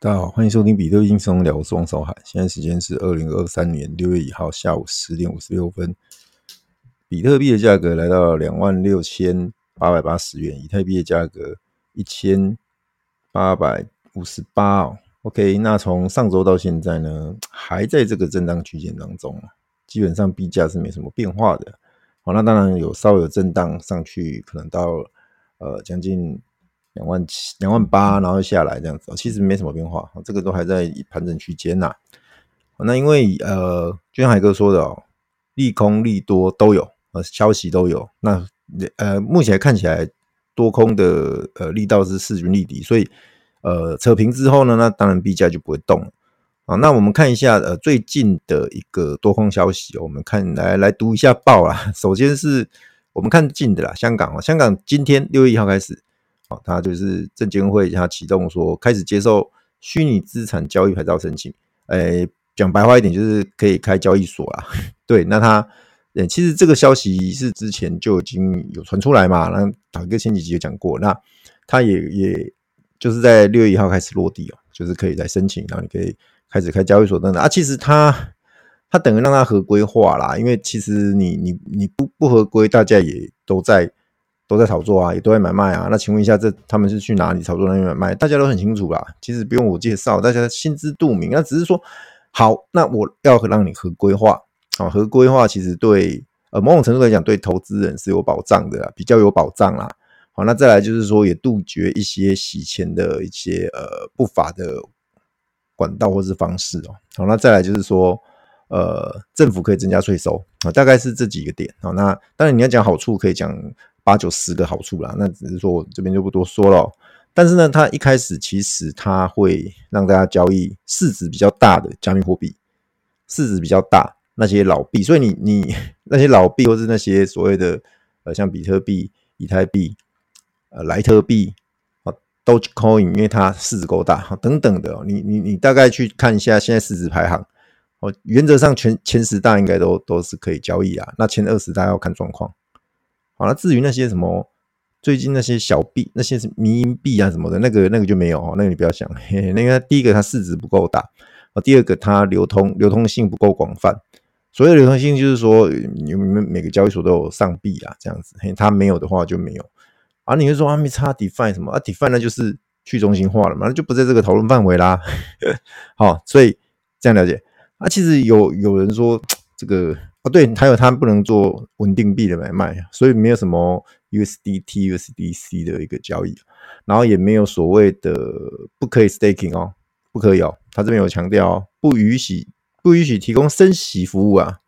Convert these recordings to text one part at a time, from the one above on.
大家好，欢迎收听比特币轻松聊，我是王守海。现在时间是二零二三年六月一号下午十点五十六分。比特币的价格来到两万六千八百八十元，以太币的价格一千八百五十八哦。OK，那从上周到现在呢，还在这个震荡区间当中，基本上币价是没什么变化的。好，那当然有稍微有震荡上去，可能到呃将近。两万七、两万八，然后下来这样子，其实没什么变化，这个都还在盘整区间呐。那因为呃，就像海哥说的哦，利空利多都有，呃，消息都有。那呃，目前看起来多空的呃力道是势均力敌，所以呃扯平之后呢，那当然币价就不会动了啊。那我们看一下呃最近的一个多空消息，我们看来来读一下报啦。首先是我们看近的啦，香港啊，香港今天六月一号开始。好，他就是证监会，他启动说开始接受虚拟资产交易牌照申请。诶，讲白话一点，就是可以开交易所啦。对，那他，诶，其实这个消息是之前就已经有传出来嘛。那导哥前几集有讲过，那他也也就是在六月一号开始落地哦，就是可以来申请，然后你可以开始开交易所等等啊。其实他他等于让他合规化啦，因为其实你你你不不合规，大家也都在。都在炒作啊，也都在买卖啊。那请问一下，这他们是去哪里炒作、哪里买卖？大家都很清楚啦。其实不用我介绍，大家心知肚明。那只是说，好，那我要让你合规化啊，合规化其实对呃某种程度来讲，对投资人是有保障的啦，比较有保障啦。好，那再来就是说，也杜绝一些洗钱的一些呃不法的管道或是方式哦。好，那再来就是说，呃，政府可以增加税收啊，大概是这几个点啊。那当然你要讲好处，可以讲。八九十个好处啦，那只是说我这边就不多说了。但是呢，它一开始其实它会让大家交易市值比较大的加密货币，市值比较大那些老币，所以你你那些老币或是那些所谓的呃像比特币、以太币、呃莱特币啊，Dogecoin，因为它市值够大等等的，你你你大概去看一下现在市值排行哦，原则上前前十大应该都都是可以交易啊，那前二十大要看状况。好了，至于那些什么最近那些小币、那些是迷因币啊什么的，那个那个就没有哦，那个你不要想。嘿嘿，那个第一个它市值不够大，啊，第二个它流通流通性不够广泛。所谓流通性就是说，你们每个交易所都有上币啊，这样子。嘿，它没有的话就没有。啊，你会说啊，没差 DeFi 什么啊？DeFi 那就是去中心化了嘛，那就不在这个讨论范围啦。好，所以这样了解。啊，其实有有人说这个。哦对，还有它不能做稳定币的买卖，所以没有什么 USDT、USDC 的一个交易，然后也没有所谓的不可以 staking 哦，不可以哦，他这边有强调哦，不允许不允许提供升息服务啊，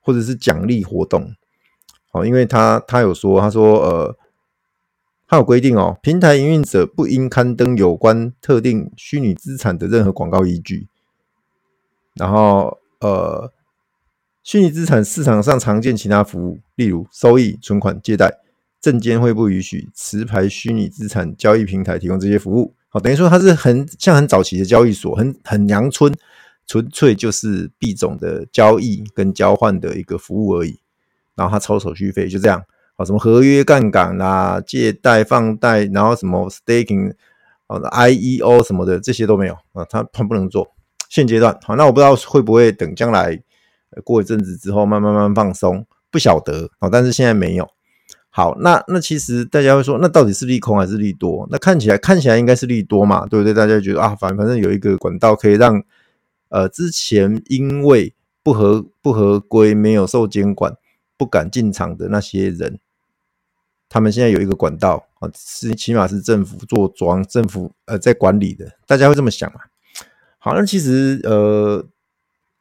或者是奖励活动，好，因为他他有说，他说呃，他有规定哦，平台营运者不应刊登有关特定虚拟资产的任何广告依据，然后呃。虚拟资产市场上常见其他服务，例如收益、存款、借贷，证监会不允许持牌虚拟资产交易平台提供这些服务。好，等于说它是很像很早期的交易所，很很阳春，纯粹就是币种的交易跟交换的一个服务而已。然后它抽手续费，就这样。好，什么合约杠杆啦、借贷放贷，然后什么 staking，好的 IEO 什么的这些都没有啊，它它不能做。现阶段好，那我不知道会不会等将来。过一阵子之后，慢慢慢慢放松，不晓得哦。但是现在没有。好，那那其实大家会说，那到底是利空还是利多？那看起来看起来应该是利多嘛，对不对？大家觉得啊，反反正有一个管道可以让呃之前因为不合不合规、没有受监管、不敢进场的那些人，他们现在有一个管道啊，是起码是政府做庄、政府呃在管理的，大家会这么想嘛？好，那其实呃。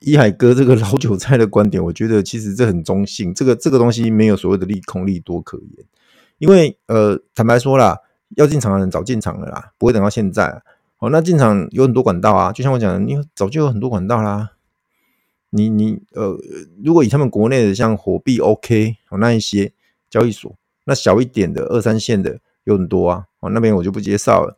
一海哥这个老韭菜的观点，我觉得其实这很中性，这个这个东西没有所谓的利空利多可言，因为呃，坦白说啦，要进场的人早进场了啦，不会等到现在。哦，那进场有很多管道啊，就像我讲的，你早就有很多管道啦。你你呃，如果以他们国内的像火币 OK 哦那一些交易所，那小一点的二三线的有很多啊，哦那边我就不介绍了。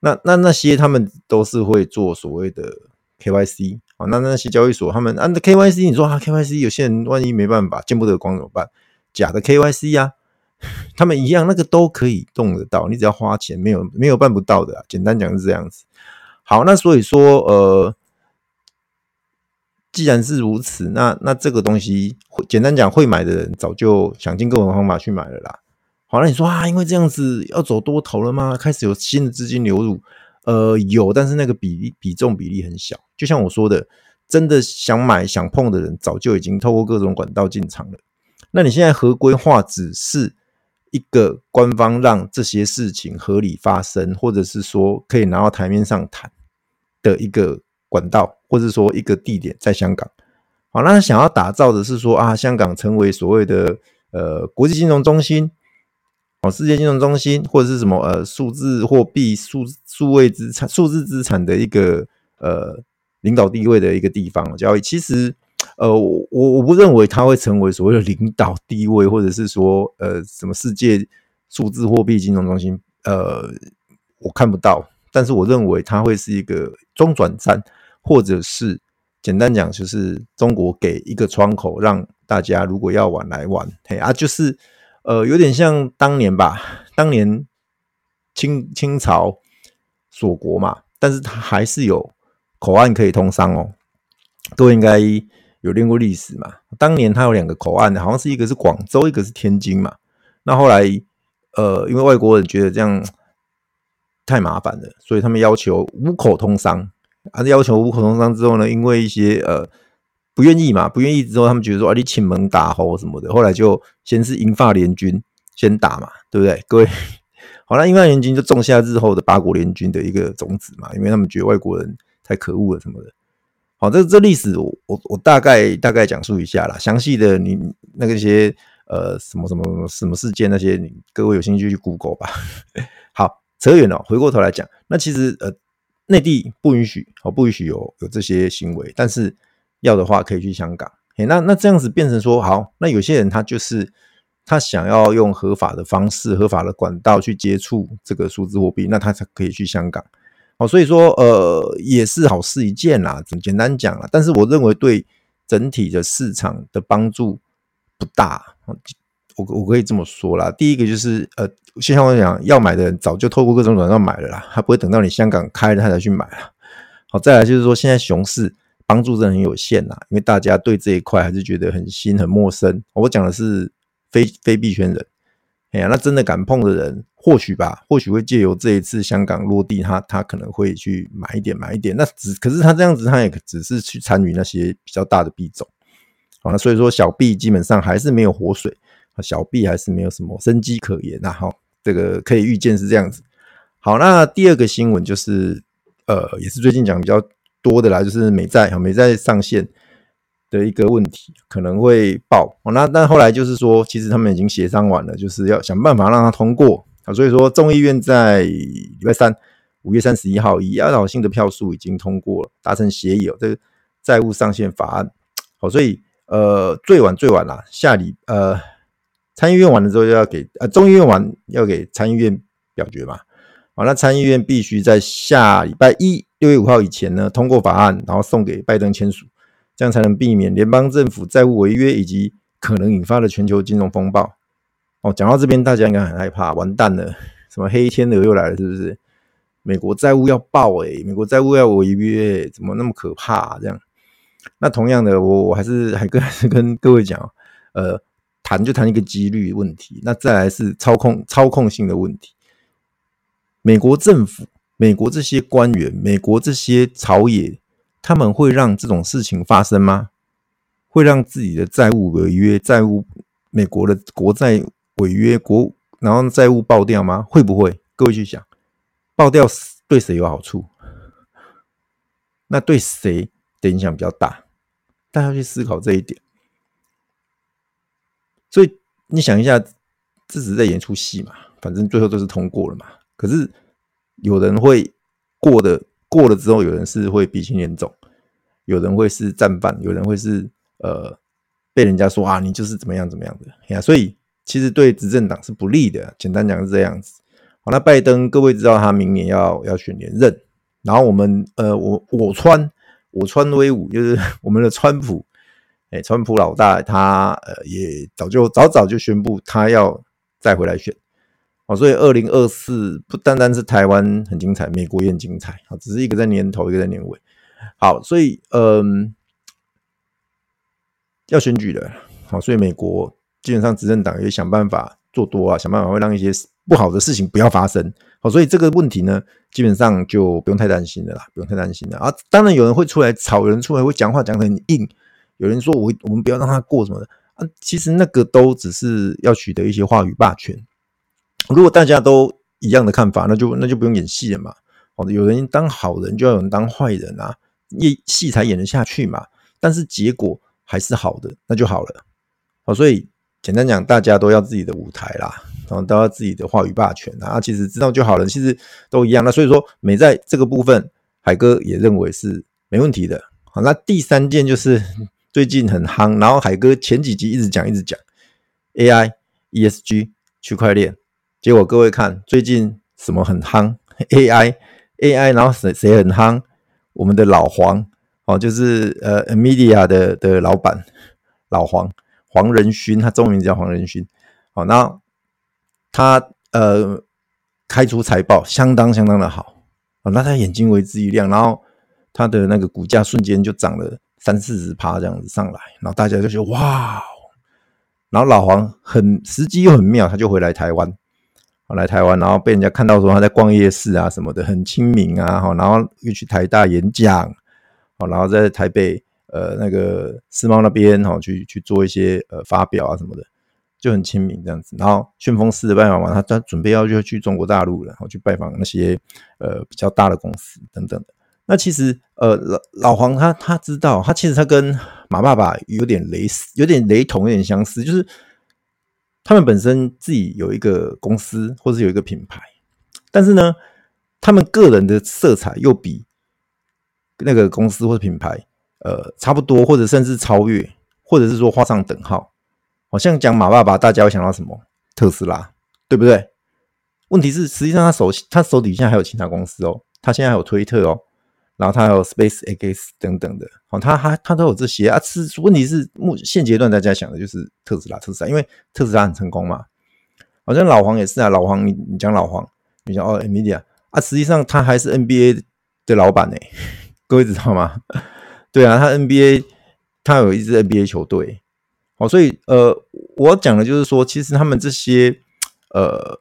那那那些他们都是会做所谓的 KYC。那那些交易所，他们按的 KYC，你说啊，KYC 有些人万一没办法见不得光怎么办？假的 KYC 呀、啊，他们一样，那个都可以动得到，你只要花钱，没有没有办不到的、简单讲是这样子。好，那所以说，呃，既然是如此，那那这个东西，简单讲，会买的人早就想尽各种方法去买了啦。好，那你说啊，因为这样子要走多头了吗？开始有新的资金流入，呃，有，但是那个比例比重比例很小。就像我说的，真的想买想碰的人，早就已经透过各种管道进场了。那你现在合规化只是一个官方让这些事情合理发生，或者是说可以拿到台面上谈的一个管道，或者说一个地点在香港。好，那想要打造的是说啊，香港成为所谓的呃国际金融中心，世界金融中心，或者是什么呃数字货币、数数位资产、数字资产的一个呃领导地位的一个地方交易，其实。呃，我我不认为它会成为所谓的领导地位，或者是说，呃，什么世界数字货币金融中心，呃，我看不到。但是我认为它会是一个中转站，或者是简单讲，就是中国给一个窗口，让大家如果要玩来玩，嘿啊，就是呃，有点像当年吧，当年清清朝锁国嘛，但是它还是有口岸可以通商哦，都应该。有练过历史嘛？当年他有两个口岸，好像是一个是广州，一个是天津嘛。那后来，呃，因为外国人觉得这样太麻烦了，所以他们要求五口通商。啊，要求五口通商之后呢，因为一些呃不愿意嘛，不愿意之后，他们觉得说啊，你请门打吼什么的。后来就先是英法联军先打嘛，对不对？各位，好了，英法联军就种下日后的八国联军的一个种子嘛，因为他们觉得外国人太可恶了什么的。好，这这历史我我我大概大概讲述一下啦，详细的你那个些呃什么什么什么事件那些，你各位有兴趣去 Google 吧。好，扯远了，回过头来讲，那其实呃内地不允许哦，不允许有有这些行为，但是要的话可以去香港。嘿，那那这样子变成说，好，那有些人他就是他想要用合法的方式、合法的管道去接触这个数字货币，那他才可以去香港。哦，所以说，呃，也是好事一件啦，简单讲啦。但是我认为对整体的市场的帮助不大。我我可以这么说啦，第一个就是，呃，就像我讲，要买的人早就透过各种管道买了啦，他不会等到你香港开了他才去买啦。好，再来就是说，现在熊市帮助真的很有限啦，因为大家对这一块还是觉得很新、很陌生。我讲的是非非币圈人。哎呀，那真的敢碰的人，或许吧，或许会借由这一次香港落地，他他可能会去买一点，买一点。那只可是他这样子，他也只是去参与那些比较大的币种，好，那所以说小币基本上还是没有活水，小币还是没有什么生机可言。那好，这个可以预见是这样子。好，那第二个新闻就是，呃，也是最近讲比较多的啦，就是美债，美债上限。的一个问题可能会爆哦，那但后来就是说，其实他们已经协商完了，就是要想办法让它通过啊。所以说，众议院在礼拜三五月三十一号以压倒性的票数已经通过了，达成协议哦。这个债务上限法案好，所以呃，最晚最晚啦，下礼呃参议院完了之后要给呃众议院完要给参议院表决嘛。好，那参议院必须在下礼拜一六月五号以前呢通过法案，然后送给拜登签署。这样才能避免联邦政府债务违约以及可能引发的全球金融风暴。哦，讲到这边，大家应该很害怕，完蛋了，什么黑天鹅又来了，是不是？美国债务要爆诶，美国债务要违约，怎么那么可怕啊？这样，那同样的，我我还是还跟还是跟各位讲，呃，谈就谈一个几率问题，那再来是操控操控性的问题。美国政府、美国这些官员、美国这些朝野。他们会让这种事情发生吗？会让自己的债务违约、债务美国的国债违约国，然后债务爆掉吗？会不会？各位去想，爆掉对谁有好处？那对谁的影响比较大？大家去思考这一点。所以你想一下，这只是在演出戏嘛，反正最后都是通过了嘛。可是有人会过的。过了之后，有人是会鼻青脸肿，有人会是战犯，有人会是呃被人家说啊，你就是怎么样怎么样的呀。所以其实对执政党是不利的。简单讲是这样子。好，那拜登各位知道他明年要要选连任，然后我们呃我我川我川威武就是 我们的川普，哎，川普老大他呃也早就早早就宣布他要再回来选。哦，所以二零二四不单单是台湾很精彩，美国也很精彩啊，只是一个在年头，一个在年尾。好，所以嗯，要选举了，好，所以美国基本上执政党也想办法做多啊，想办法会让一些不好的事情不要发生。好，所以这个问题呢，基本上就不用太担心了啦，不用太担心了啊。当然有人会出来吵，有人出来会讲话讲得很硬，有人说我我们不要让他过什么的啊，其实那个都只是要取得一些话语霸权。如果大家都一样的看法，那就那就不用演戏了嘛。哦，有人当好人，就要有人当坏人啊，演戏才演得下去嘛。但是结果还是好的，那就好了。好，所以简单讲，大家都要自己的舞台啦，然后都要自己的话语霸权啊。其实知道就好了，其实都一样。那所以说，美在这个部分，海哥也认为是没问题的。好，那第三件就是最近很夯，然后海哥前几集一直讲一直讲 AI、ESG、区块链。结果各位看，最近什么很夯？AI，AI，然后谁谁很夯？我们的老黄哦，就是呃，Media 的的老板老黄黄仁勋，他中文名叫黄仁勋。好，那他呃开出财报相当相当的好啊，那他眼睛为之一亮，然后他的那个股价瞬间就涨了三四十趴这样子上来，然后大家就觉得哇，然后老黄很时机又很妙，他就回来台湾。来台湾，然后被人家看到说他在逛夜市啊什么的，很亲民啊。然后又去台大演讲，然后在台北呃那个世贸那边哈去去做一些呃发表啊什么的，就很亲民这样子。然后旋风式的拜访完，他他准备要就去中国大陆了，然后去拜访那些呃比较大的公司等等。那其实呃老老黄他他知道，他其实他跟马爸爸有点雷，有点雷同，有点相似，就是。他们本身自己有一个公司，或是有一个品牌，但是呢，他们个人的色彩又比那个公司或者品牌，呃，差不多，或者甚至超越，或者是说画上等号。好像讲马爸爸，大家会想到什么？特斯拉，对不对？问题是，实际上他手他手底下还有其他公司哦，他现在还有推特哦。然后他还有 SpaceX 等等的，哦，他他他都有这些啊。是问题是目现阶段大家想的就是特斯拉，特斯拉，因为特斯拉很成功嘛。好像老黄也是啊，老黄你你讲老黄，你讲哦，NVIDIA 啊，实际上他还是 NBA 的老板呢，各位知道吗？对啊，他 NBA 他有一支 NBA 球队，好，所以呃，我讲的就是说，其实他们这些呃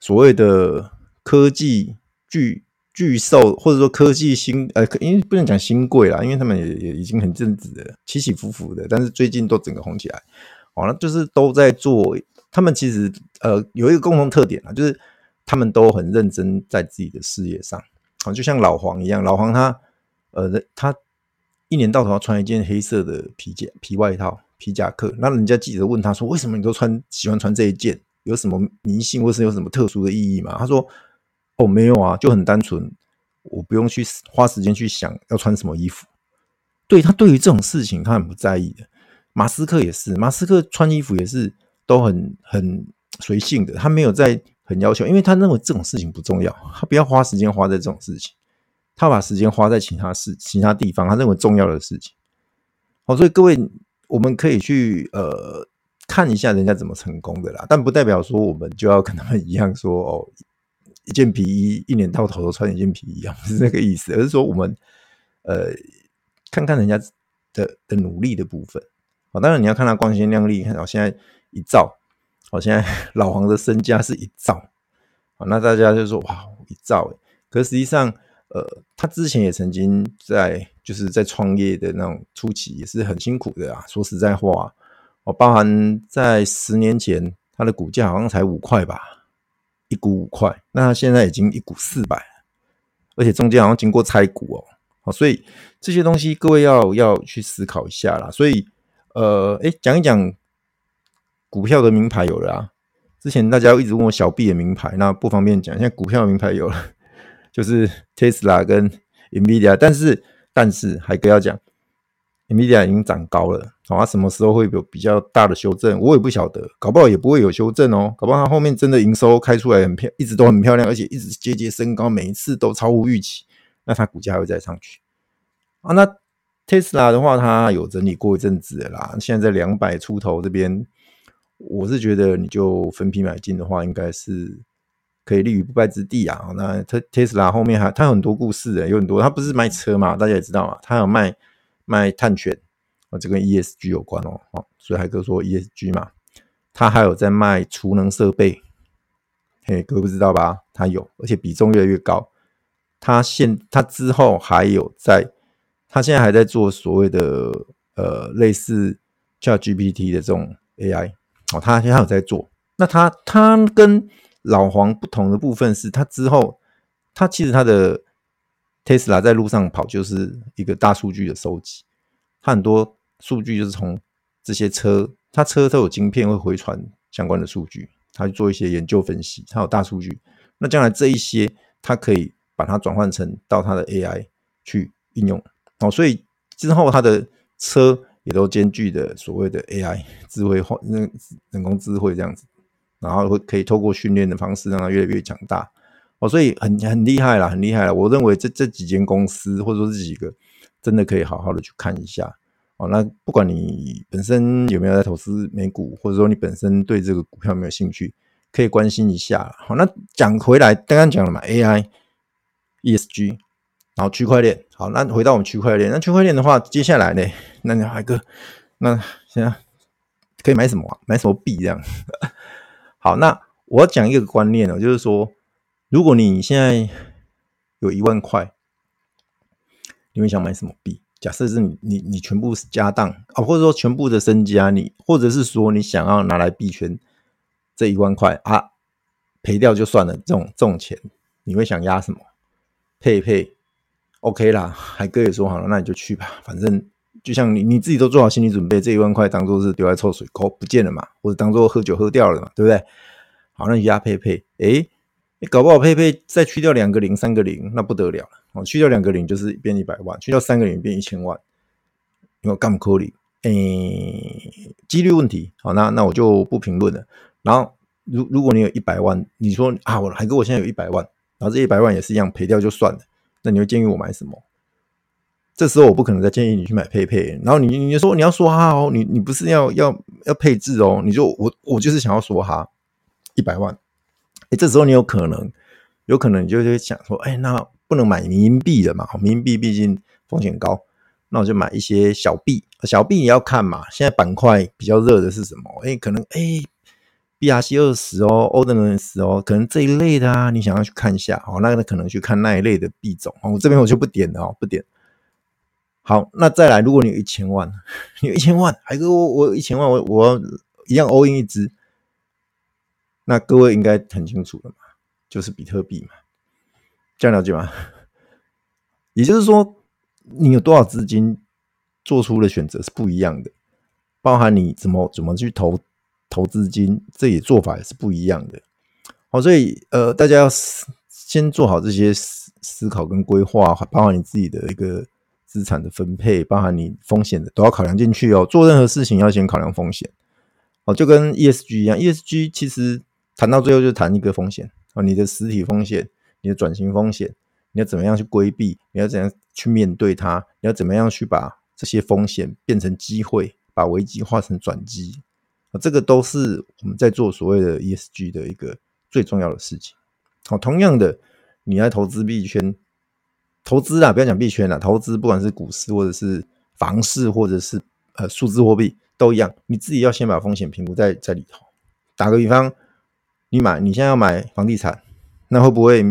所谓的科技巨。巨兽或者说科技新呃，因为不能讲新贵啦，因为他们也也已经很正直的起起伏伏的，但是最近都整个红起来，完了就是都在做。他们其实呃有一个共同特点啊，就是他们都很认真在自己的事业上。好，就像老黄一样，老黄他呃他一年到头要穿一件黑色的皮夹皮外套皮夹克，那人家记者问他说：“为什么你都穿喜欢穿这一件？有什么迷信或是有什么特殊的意义吗？”他说。哦，没有啊，就很单纯，我不用去花时间去想要穿什么衣服。对，他对于这种事情，他很不在意的。马斯克也是，马斯克穿衣服也是都很很随性的，他没有在很要求，因为他认为这种事情不重要，他不要花时间花在这种事情，他把时间花在其他事、其他地方，他认为重要的事情。好，所以各位，我们可以去呃看一下人家怎么成功的啦，但不代表说我们就要跟他们一样说哦。一件皮衣，一年到头都穿一件皮衣啊，不 是这个意思，而是说我们呃看看人家的的努力的部分。好，当然你要看他光鲜亮丽，看到现在一兆，好，现在老黄的身价是一兆，好，那大家就说哇一兆，可实际上呃他之前也曾经在就是在创业的那种初期也是很辛苦的啊。说实在话，我包含在十年前他的股价好像才五块吧。一股五块，那他现在已经一股四百，而且中间好像经过拆股哦，好，所以这些东西各位要要去思考一下啦。所以，呃，诶，讲一讲股票的名牌有了啊。之前大家一直问我小币的名牌，那不方便讲。现在股票的名牌有了，就是 Tesla 跟 Nvidia，但是但是海哥要讲。Nvidia 已经涨高了，好，它什么时候会有比较大的修正？我也不晓得，搞不好也不会有修正哦，搞不好它后面真的营收开出来很漂，一直都很漂亮，而且一直节节升高，每一次都超乎预期，那它股价会再上去啊。那 Tesla 的话，它有整理过一阵子的啦，现在在两百出头这边，我是觉得你就分批买进的话，应该是可以立于不败之地啊。那特特斯拉后面还它有很多故事的，有很多，它不是卖车嘛，大家也知道嘛，它有卖卖碳权啊，这跟 ESG 有关哦。哦所以海哥说 ESG 嘛，他还有在卖储能设备，嘿，各位不知道吧？他有，而且比重越来越高。他现他之后还有在，他现在还在做所谓的呃类似 ChatGPT 的这种 AI。哦，他现在有在做。那他他跟老黄不同的部分是，他之后他其实他的 Tesla 在路上跑就是一个大数据的收集，他很多数据就是从这些车，它车都有晶片会回传相关的数据，它去做一些研究分析，它有大数据。那将来这一些，它可以把它转换成到它的 AI 去应用。哦，所以之后他的车。也都兼具的所谓的 AI 智慧化，那人工智慧这样子，然后会可以透过训练的方式让它越来越强大哦，所以很很厉害啦，很厉害啦。我认为这这几间公司或者说这几个真的可以好好的去看一下哦。那不管你本身有没有在投资美股，或者说你本身对这个股票没有兴趣，可以关心一下。好，那讲回来，刚刚讲了嘛，AI、ESG。然后区块链，好，那回到我们区块链，那区块链的话，接下来呢，那你海哥，那现在可以买什么啊？买什么币这样？好，那我要讲一个观念哦，就是说，如果你现在有一万块，你会想买什么币？假设是你你你全部是家当啊，或者说全部的身家，你或者是说你想要拿来币圈这一万块啊，赔掉就算了，这种这种钱，你会想押什么？配配。OK 啦，海哥也说好了，那你就去吧。反正就像你你自己都做好心理准备，这一万块当做是丢在臭水沟不见了嘛，或者当做喝酒喝掉了嘛，对不对？好，那你押配配，诶，你搞不好配配再去掉两个零、三个零，那不得了了。哦，去掉两个零就是变一百万，去掉三个零变一千万，因为干扣里，诶，几率问题。好，那那我就不评论了。然后，如如果你有一百万，你说啊，我海哥我现在有一百万，然后这一百万也是一样赔掉就算了。那你会建议我买什么？这时候我不可能再建议你去买配配。然后你你说你要说哈哦，你你不是要要要配置哦？你就我我就是想要说哈，一百万。哎，这时候你有可能有可能你就会想说，哎，那不能买冥币的嘛？冥币毕竟风险高，那我就买一些小币。小币也要看嘛。现在板块比较热的是什么？哎，可能哎。BRC 二十哦，Ordinals 哦，可能这一类的啊，你想要去看一下哦，那可能去看那一类的币种哦。我这边我就不点了哦，不点。好，那再来，如果你有一千万，你有一千万，海哥我我一千万，我我一样 all in 一支，那各位应该很清楚了嘛，就是比特币嘛，这样了解吗？也就是说，你有多少资金做出的选择是不一样的，包含你怎么怎么去投。投资金，这也做法也是不一样的，好，所以呃，大家要思先做好这些思思考跟规划，包含你自己的一个资产的分配，包含你风险的都要考量进去哦。做任何事情要先考量风险，哦，就跟 ESG 一样，ESG 其实谈到最后就谈一个风险啊，你的实体风险，你的转型风险，你要怎么样去规避，你要怎样去面对它，你要怎么样去把这些风险变成机会，把危机化成转机。这个都是我们在做所谓的 ESG 的一个最重要的事情。好，同样的，你要投资币圈，投资啊，不要讲币圈了，投资不管是股市或者是房市或者是呃数字货币都一样，你自己要先把风险评估在在里头。打个比方，你买你现在要买房地产，那会不会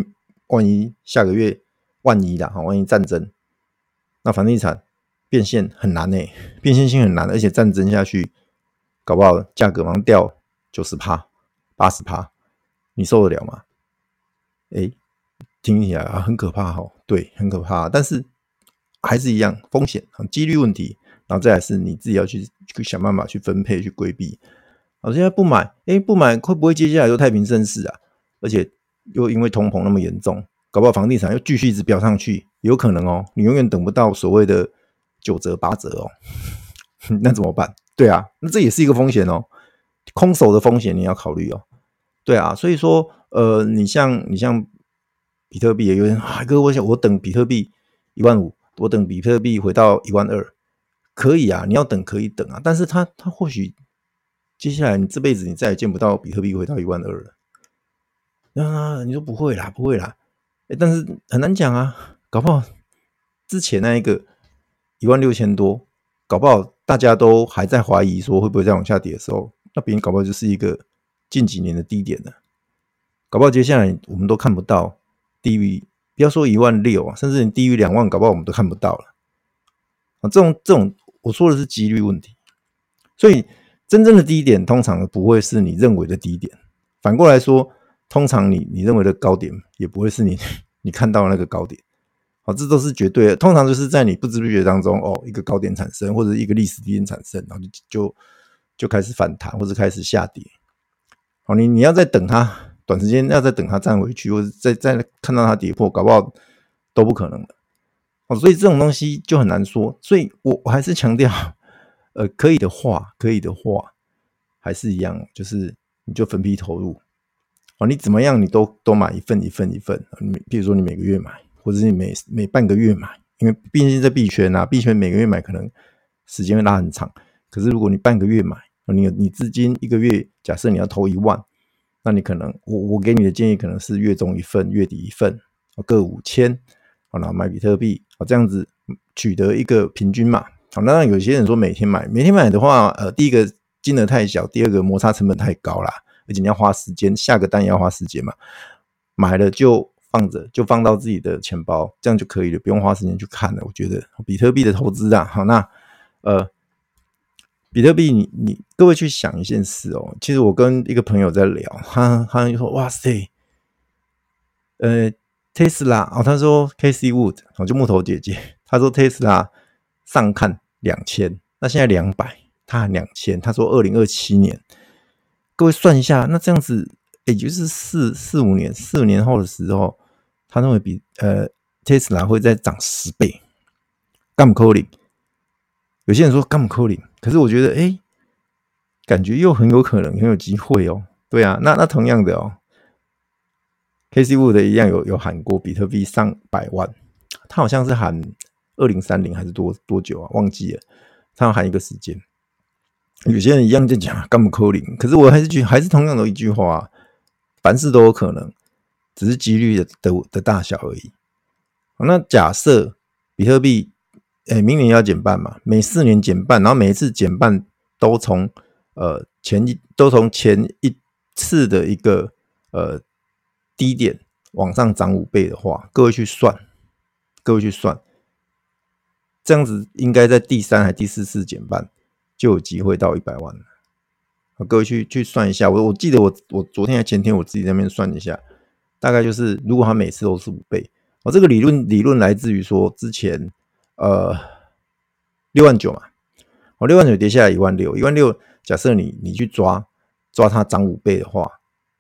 万一下个月万一的哈，万一战争，那房地产变现很难呢、欸，变现性很难，而且战争下去。搞不好价格马上掉九十趴、八十趴，你受得了吗？哎，听起来啊很可怕哈，对，很可怕。但是还是一样风险啊，几率问题。然后再来是你自己要去去想办法去分配、去规避。好，现在不买，哎，不买会不会接下来又太平盛世啊？而且又因为通膨那么严重，搞不好房地产又继续一直飙上去，有可能哦，你永远等不到所谓的九折八折哦，那怎么办？对啊，那这也是一个风险哦，空手的风险你要考虑哦。对啊，所以说，呃，你像你像比特币也有人，啊，哥，我想我等比特币一万五，我等比特币回到一万二，可以啊，你要等可以等啊，但是它它或许接下来你这辈子你再也见不到比特币回到一万二了。那你说不会啦，不会啦，欸、但是很难讲啊，搞不好之前那一个一万六千多，搞不好大家都还在怀疑说会不会再往下跌的时候，那别人搞不好就是一个近几年的低点了。搞不好接下来我们都看不到低于，不要说一万六啊，甚至你低于两万，搞不好我们都看不到了。啊，这种这种我说的是几率问题，所以。真正的低点通常不会是你认为的低点，反过来说，通常你你认为的高点也不会是你 你看到的那个高点。好，这都是绝对的。通常就是在你不知不觉当中，哦，一个高点产生，或者一个历史低点产生，然后就就就开始反弹，或者开始下跌。好，你你要再等它短时间，要再等它站回去，或者再再看到它跌破，搞不好都不可能的。哦，所以这种东西就很难说。所以我我还是强调。呃，可以的话，可以的话，还是一样，就是你就分批投入哦。你怎么样，你都都买一份一份一份。你比如说你每个月买，或者是你每每半个月买，因为毕竟在币圈啊，币圈每个月买可能时间会拉很长。可是如果你半个月买，你你资金一个月，假设你要投一万，那你可能我我给你的建议可能是月中一份，月底一份，各五千，然后买比特币，这样子取得一个平均嘛。好，那有些人说每天买，每天买的话，呃，第一个金额太小，第二个摩擦成本太高啦，而且你要花时间，下个单也要花时间嘛。买了就放着，就放到自己的钱包，这样就可以了，不用花时间去看了。我觉得比特币的投资啊，好，那呃，比特币，你你各位去想一件事哦，其实我跟一个朋友在聊，他他就说，哇塞，呃，特斯拉哦，他说 Casey Wood，哦，就木头姐姐，他说特斯拉。上看两千，那现在两百，他两千。他说二零二七年，各位算一下，那这样子，也就是四四五年，四五年后的时候，他认为比呃特斯拉会再涨十倍。干不 calling？有些人说干不 calling，可是我觉得，哎、欸，感觉又很有可能，很有机会哦。对啊，那那同样的哦，Casey Wood 一样有有喊过比特币上百万，他好像是喊。二零三零还是多多久啊？忘记了，他要喊一个时间。有些人一样就讲干不扣零，可是我还是句还是同样的一句话，凡事都有可能，只是几率的的的大小而已。那假设比特币，哎、明年要减半嘛？每四年减半，然后每一次减半都从呃前一都从前一次的一个呃低点往上涨五倍的话，各位去算，各位去算。这样子应该在第三还第四次减半就有机会到一百万了。好，各位去去算一下，我我记得我我昨天还前天我自己在那边算一下，大概就是如果它每次都是五倍，哦，这个理论理论来自于说之前呃六万九嘛，哦六万九跌下来一万六，一万六假设你你去抓抓它涨五倍的话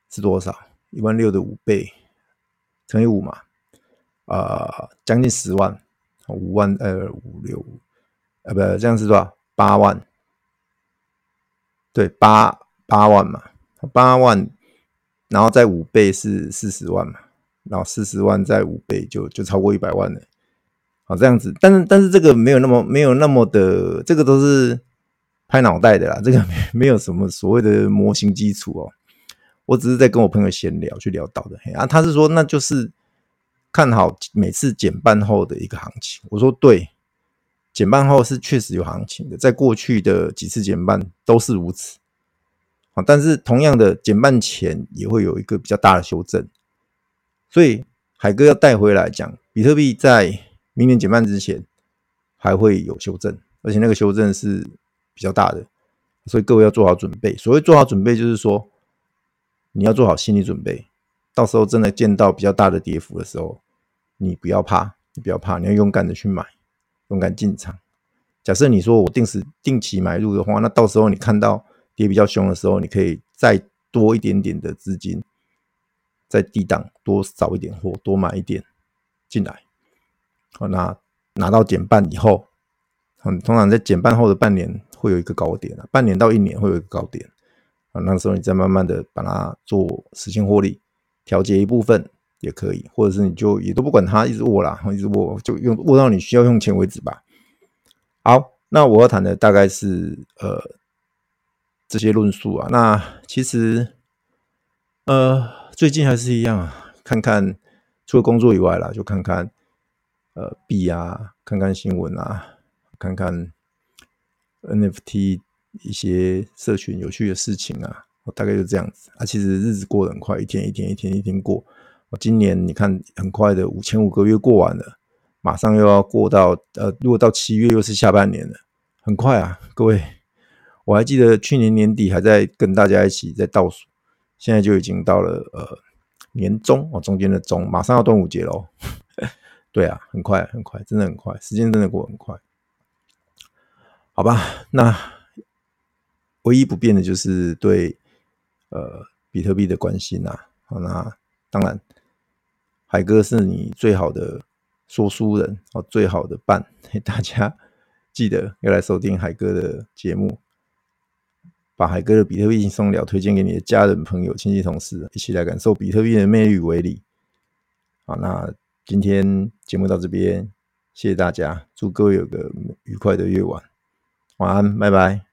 是多少？一万六的五倍乘以五嘛，呃将近十万。五万二五六，呃，不，这样是多少？八万，对，八八万嘛，八万，然后再五倍是四十万嘛，然后四十万再五倍就就超过一百万了。好，这样子，但是但是这个没有那么没有那么的，这个都是拍脑袋的啦，这个没没有什么所谓的模型基础哦，我只是在跟我朋友闲聊去聊到的，啊，他是说那就是。看好每次减半后的一个行情，我说对，减半后是确实有行情的，在过去的几次减半都是如此。啊，但是同样的减半前也会有一个比较大的修正，所以海哥要带回来讲，比特币在明年减半之前还会有修正，而且那个修正是比较大的，所以各位要做好准备。所谓做好准备，就是说你要做好心理准备。到时候真的见到比较大的跌幅的时候，你不要怕，你不要怕，你要勇敢的去买，勇敢进场。假设你说我定时定期买入的话，那到时候你看到跌比较凶的时候，你可以再多一点点的资金，在低档多找一点货，多买一点进来。好，那拿到减半以后，通常在减半后的半年会有一个高点，半年到一年会有一个高点。啊，那时候你再慢慢的把它做实现获利。调节一部分也可以，或者是你就也都不管它，一直握啦，一直握，就用握到你需要用钱为止吧。好，那我要谈的大概是呃这些论述啊。那其实，呃，最近还是一样啊，看看除了工作以外啦，就看看呃币啊，看看新闻啊，看看 NFT 一些社群有趣的事情啊，我大概就这样子啊。其实日子过得很快，一天一天一天一天过。我今年你看很快的，五千五个月过完了，马上又要过到呃，如果到七月又是下半年了，很快啊，各位。我还记得去年年底还在跟大家一起在倒数，现在就已经到了呃年中哦，中间的中，马上要端午节喽。对啊，很快很快，真的很快，时间真的过很快。好吧，那唯一不变的就是对呃比特币的关心呐。好，那当然，海哥是你最好的说书人哦，最好的伴，大家 记得要来收听海哥的节目。把海哥的比特币轻松聊推荐给你的家人、朋友、亲戚、同事，一起来感受比特币的魅力与威力。好，那今天节目到这边，谢谢大家，祝各位有个愉快的夜晚，晚安，拜拜。